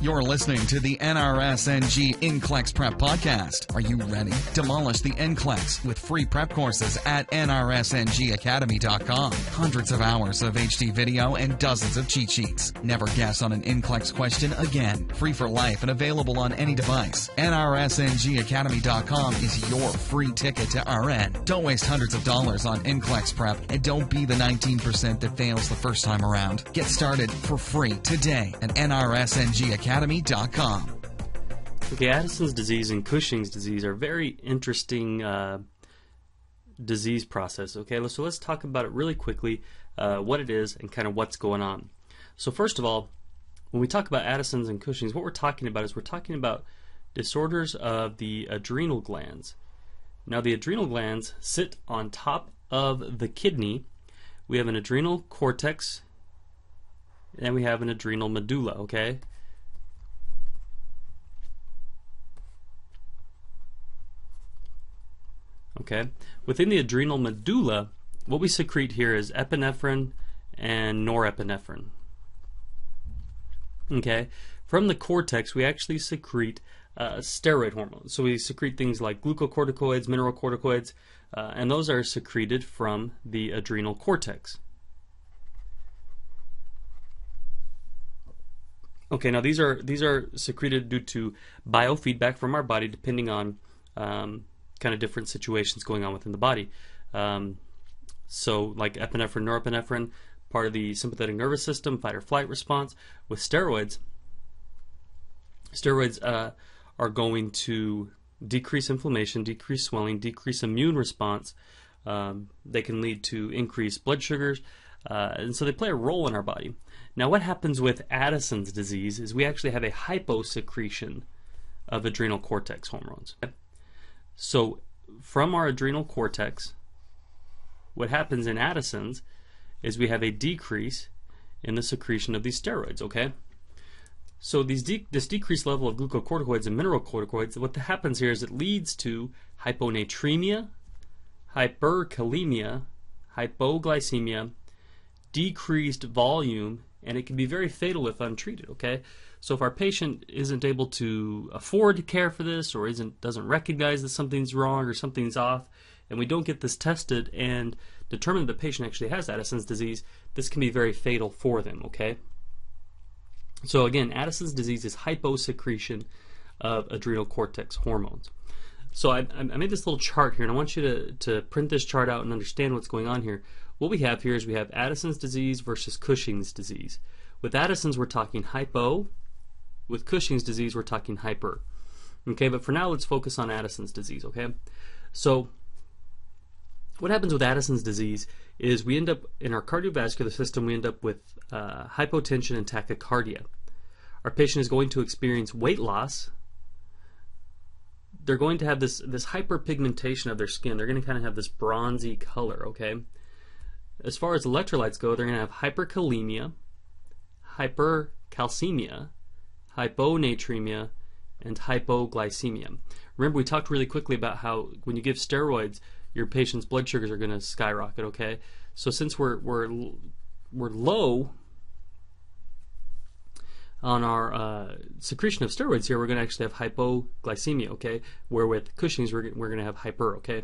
You're listening to the NRSNG NCLEX Prep Podcast. Are you ready? Demolish the NCLEX with free prep courses at NRSNGAcademy.com. Hundreds of hours of HD video and dozens of cheat sheets. Never guess on an NCLEX question again. Free for life and available on any device. NRSNGAcademy.com is your free ticket to RN. Don't waste hundreds of dollars on NCLEX Prep and don't be the 19% that fails the first time around. Get started for free today at NRSNGAcademy.com. Okay, Addison's disease and Cushing's disease are very interesting uh, disease process. Okay, so let's talk about it really quickly, uh, what it is, and kind of what's going on. So first of all, when we talk about Addison's and Cushing's, what we're talking about is we're talking about disorders of the adrenal glands. Now, the adrenal glands sit on top of the kidney. We have an adrenal cortex, and we have an adrenal medulla. Okay. Okay, within the adrenal medulla, what we secrete here is epinephrine and norepinephrine. Okay, from the cortex, we actually secrete uh, steroid hormones. So we secrete things like glucocorticoids, mineralocorticoids, uh, and those are secreted from the adrenal cortex. Okay, now these are these are secreted due to biofeedback from our body, depending on um, kind of different situations going on within the body. Um, so, like epinephrine, norepinephrine, part of the sympathetic nervous system, fight or flight response. With steroids, steroids uh, are going to decrease inflammation, decrease swelling, decrease immune response. Um, they can lead to increased blood sugars, uh, and so they play a role in our body. Now, what happens with Addison's disease is we actually have a hyposecretion of adrenal cortex hormones. So, from our adrenal cortex, what happens in Addison's is we have a decrease in the secretion of these steroids, okay? So these de- this decreased level of glucocorticoids and mineralocorticoids, what happens here is it leads to hyponatremia, hyperkalemia, hypoglycemia, decreased volume, and it can be very fatal if untreated, okay? So if our patient isn't able to afford to care for this or isn't doesn't recognize that something's wrong or something's off and we don't get this tested and determine that the patient actually has Addison's disease, this can be very fatal for them, okay? So again, Addison's disease is hyposecretion of adrenal cortex hormones. So I, I, made this little chart here, and I want you to, to print this chart out and understand what's going on here. What we have here is we have Addison's disease versus Cushing's disease. With Addison's, we're talking hypo, with Cushing's disease, we're talking hyper. Okay, but for now, let's focus on Addison's disease, okay? So, what happens with Addison's disease is we end up, in our cardiovascular system, we end up with uh, hypotension and tachycardia. Our patient is going to experience weight loss. They're going to have this, this hyperpigmentation of their skin. They're going to kind of have this bronzy color, okay? As far as electrolytes go, they're going to have hyperkalemia, hypercalcemia, hyponatremia, and hypoglycemia. Remember, we talked really quickly about how when you give steroids, your patient's blood sugars are going to skyrocket. Okay, so since we're we're we're low on our uh, secretion of steroids here, we're going to actually have hypoglycemia. Okay, where with Cushing's we're we're going to have hyper. Okay.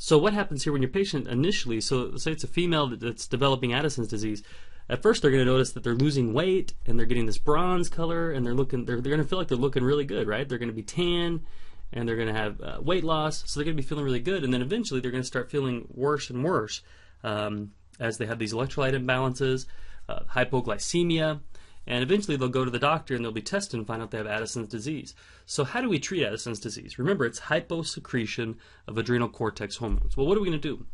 So what happens here when your patient initially, so say it's a female that's developing Addison's disease, at first they're going to notice that they're losing weight and they're getting this bronze color and they're looking they're, they're going to feel like they're looking really good right they're going to be tan and they're going to have uh, weight loss so they're going to be feeling really good and then eventually they're going to start feeling worse and worse um, as they have these electrolyte imbalances uh, hypoglycemia and eventually they'll go to the doctor and they'll be tested and find out they have Addison's disease. So how do we treat Addison's disease? Remember, it's hyposecretion of adrenal cortex hormones. Well, what are we going to do?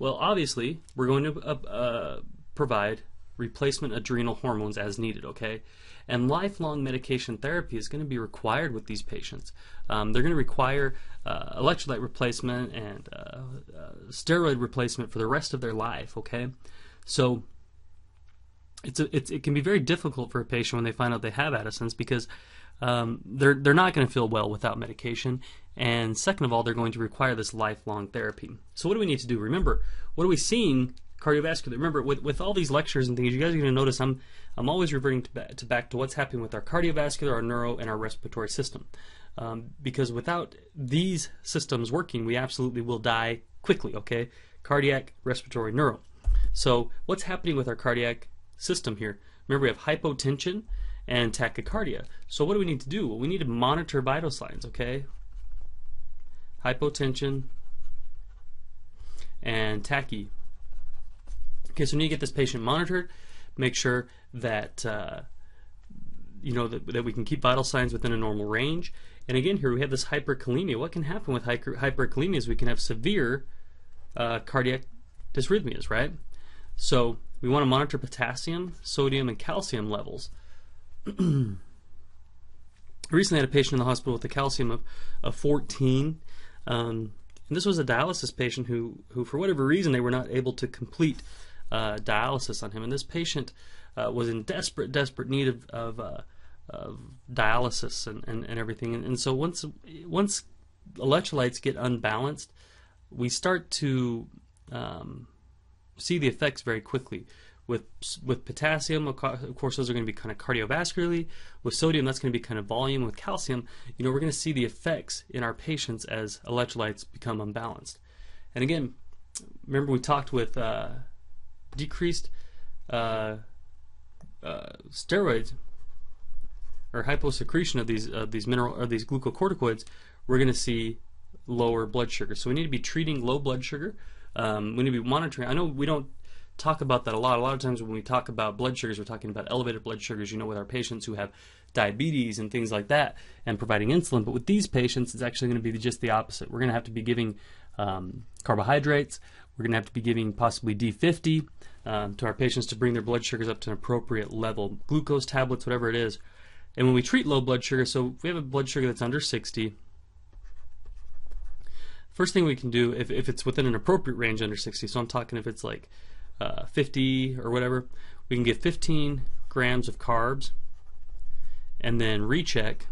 Well, obviously, we're going to uh, uh, provide replacement adrenal hormones as needed, okay? And lifelong medication therapy is going to be required with these patients. Um, they're going to require uh, electrolyte replacement and uh, uh, steroid replacement for the rest of their life, okay? So it's, it's it can be very difficult for a patient when they find out they have Addison's because um, they're they're not going to feel well without medication, and second of all, they're going to require this lifelong therapy. So what do we need to do? Remember, what are we seeing cardiovascular. Remember, with, with all these lectures and things, you guys are going to notice I'm I'm always reverting to, back to back to what's happening with our cardiovascular, our neuro, and our respiratory system. Um, because without these systems working, we absolutely will die quickly. Okay, cardiac, respiratory, neuro. So what's happening with our cardiac system here? Remember, we have hypotension and tachycardia. So what do we need to do? Well, we need to monitor vital signs. Okay, hypotension and tachy. Okay, so we need to get this patient monitored, make sure that uh, you know that, that we can keep vital signs within a normal range. And again, here we have this hyperkalemia. What can happen with hyper, hyperkalemia is we can have severe uh, cardiac dysrhythmias, right? So we want to monitor potassium, sodium, and calcium levels. Recently, I had a patient in the hospital with a calcium of, of 14. Um, and this was a dialysis patient who, who, for whatever reason, they were not able to complete uh, dialysis on him. And this patient uh, was in desperate, desperate need of, of, uh, of dialysis and, and, and everything. And, and, so once once electrolytes get unbalanced, we start to um, see the effects very quickly. With with potassium, of course, those are going to be kind of cardiovascularly. With sodium, that's going to be kind of volume. With calcium, you know, we're going to see the effects in our patients as electrolytes become unbalanced. And again, remember we talked with uh, decreased uh, uh, steroids or hyposecretion of these of these mineral or these glucocorticoids, we're going to see lower blood sugar. So we need to be treating low blood sugar. Um, we need to be monitoring. I know we don't talk about that a lot. A lot of times when we talk about blood sugars, we're talking about elevated blood sugars, you know, with our patients who have diabetes and things like that and providing insulin. But with these patients, it's actually going to be just the opposite. We're going to have to be giving um, carbohydrates. We're going to have to be giving possibly D50 um, to our patients to bring their blood sugars up to an appropriate level, glucose tablets, whatever it is. And when we treat low blood sugar, so if we have a blood sugar that's under 60, first thing we can do, if, if it's within an appropriate range under 60, so I'm talking if it's like uh, 50 or whatever, we can get 15 grams of carbs and then recheck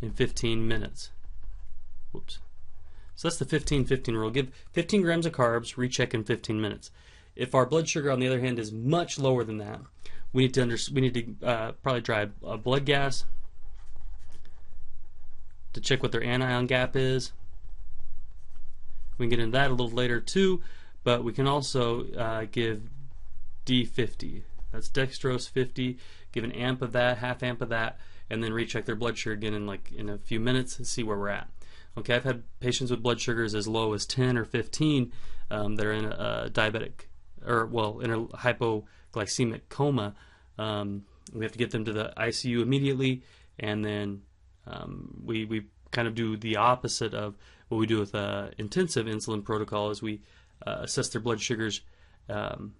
in 15 minutes. Whoops. So that's the 15 15 rule. Give 15 grams of carbs, recheck in 15 minutes. If our blood sugar, on the other hand, is much lower than that, we need to under, we need to uh, probably try a blood gas to check what their anion gap is. We can get into that a little later too, but we can also uh, give D50. That's dextrose 50. Give an amp of that, half amp of that, and then recheck their blood sugar again in like in a few minutes and see where we're at. Okay, I've had patients with blood sugars as low as 10 or 15 um, that are in a, diabetic or well in a hypoglycemic coma. Um, we have to get them to the ICU immediately, and then um, we we kind of do the opposite of what we do with uh, intensive insulin protocol is we uh, assess their blood sugars, um,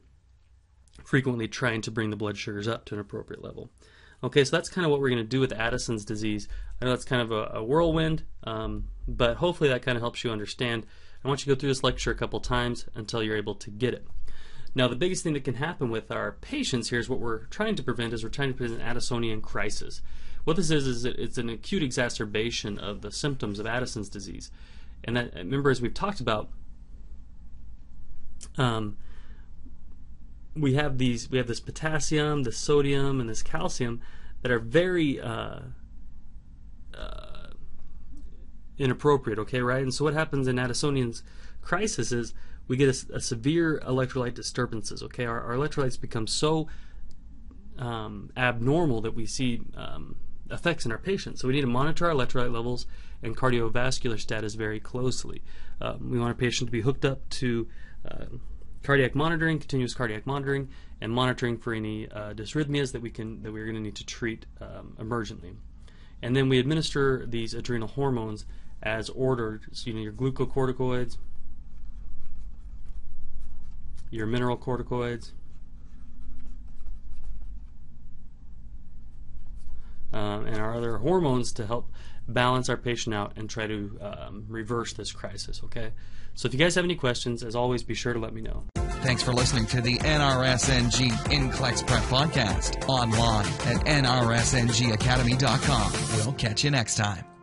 frequently trying to bring the blood sugars up to an appropriate level. Okay, so that's kind of what we're going to do with Addison's disease. I know that's kind of a, a whirlwind, um, but hopefully that kind of helps you understand. I want you to go through this lecture a couple times until you're able to get it. Now, the biggest thing that can happen with our patients here is what we're trying to prevent is we're trying to prevent an Addisonian crisis. What this is is it's an acute exacerbation of the symptoms of Addison's disease. And that, remember, as we've talked about, um, we have these we have this potassium, this sodium, and this calcium that are very uh, uh, inappropriate. Okay, right? And so what happens in Addisonian's crisis is we get a, a severe electrolyte disturbances. Okay, our, our electrolytes become so um, abnormal that we see um, effects in our patients. So we need to monitor our electrolyte levels and cardiovascular status very closely. Um, we want our patient to be hooked up to uh, cardiac monitoring, continuous cardiac monitoring, and monitoring for any uh, dysrhythmias that we can that we're going to need to treat um, emergently. And then we administer these adrenal hormones as ordered. So you know your glucocorticoids, your mineral corticoids, um, and our other hormones to help balance our patient out and try to um, reverse this crisis. Okay. So if you guys have any questions, as always, be sure to let me know. Thanks for listening to the NRSNG NCLEX Prep Podcast online at nrsngacademy.com. We'll catch you next time.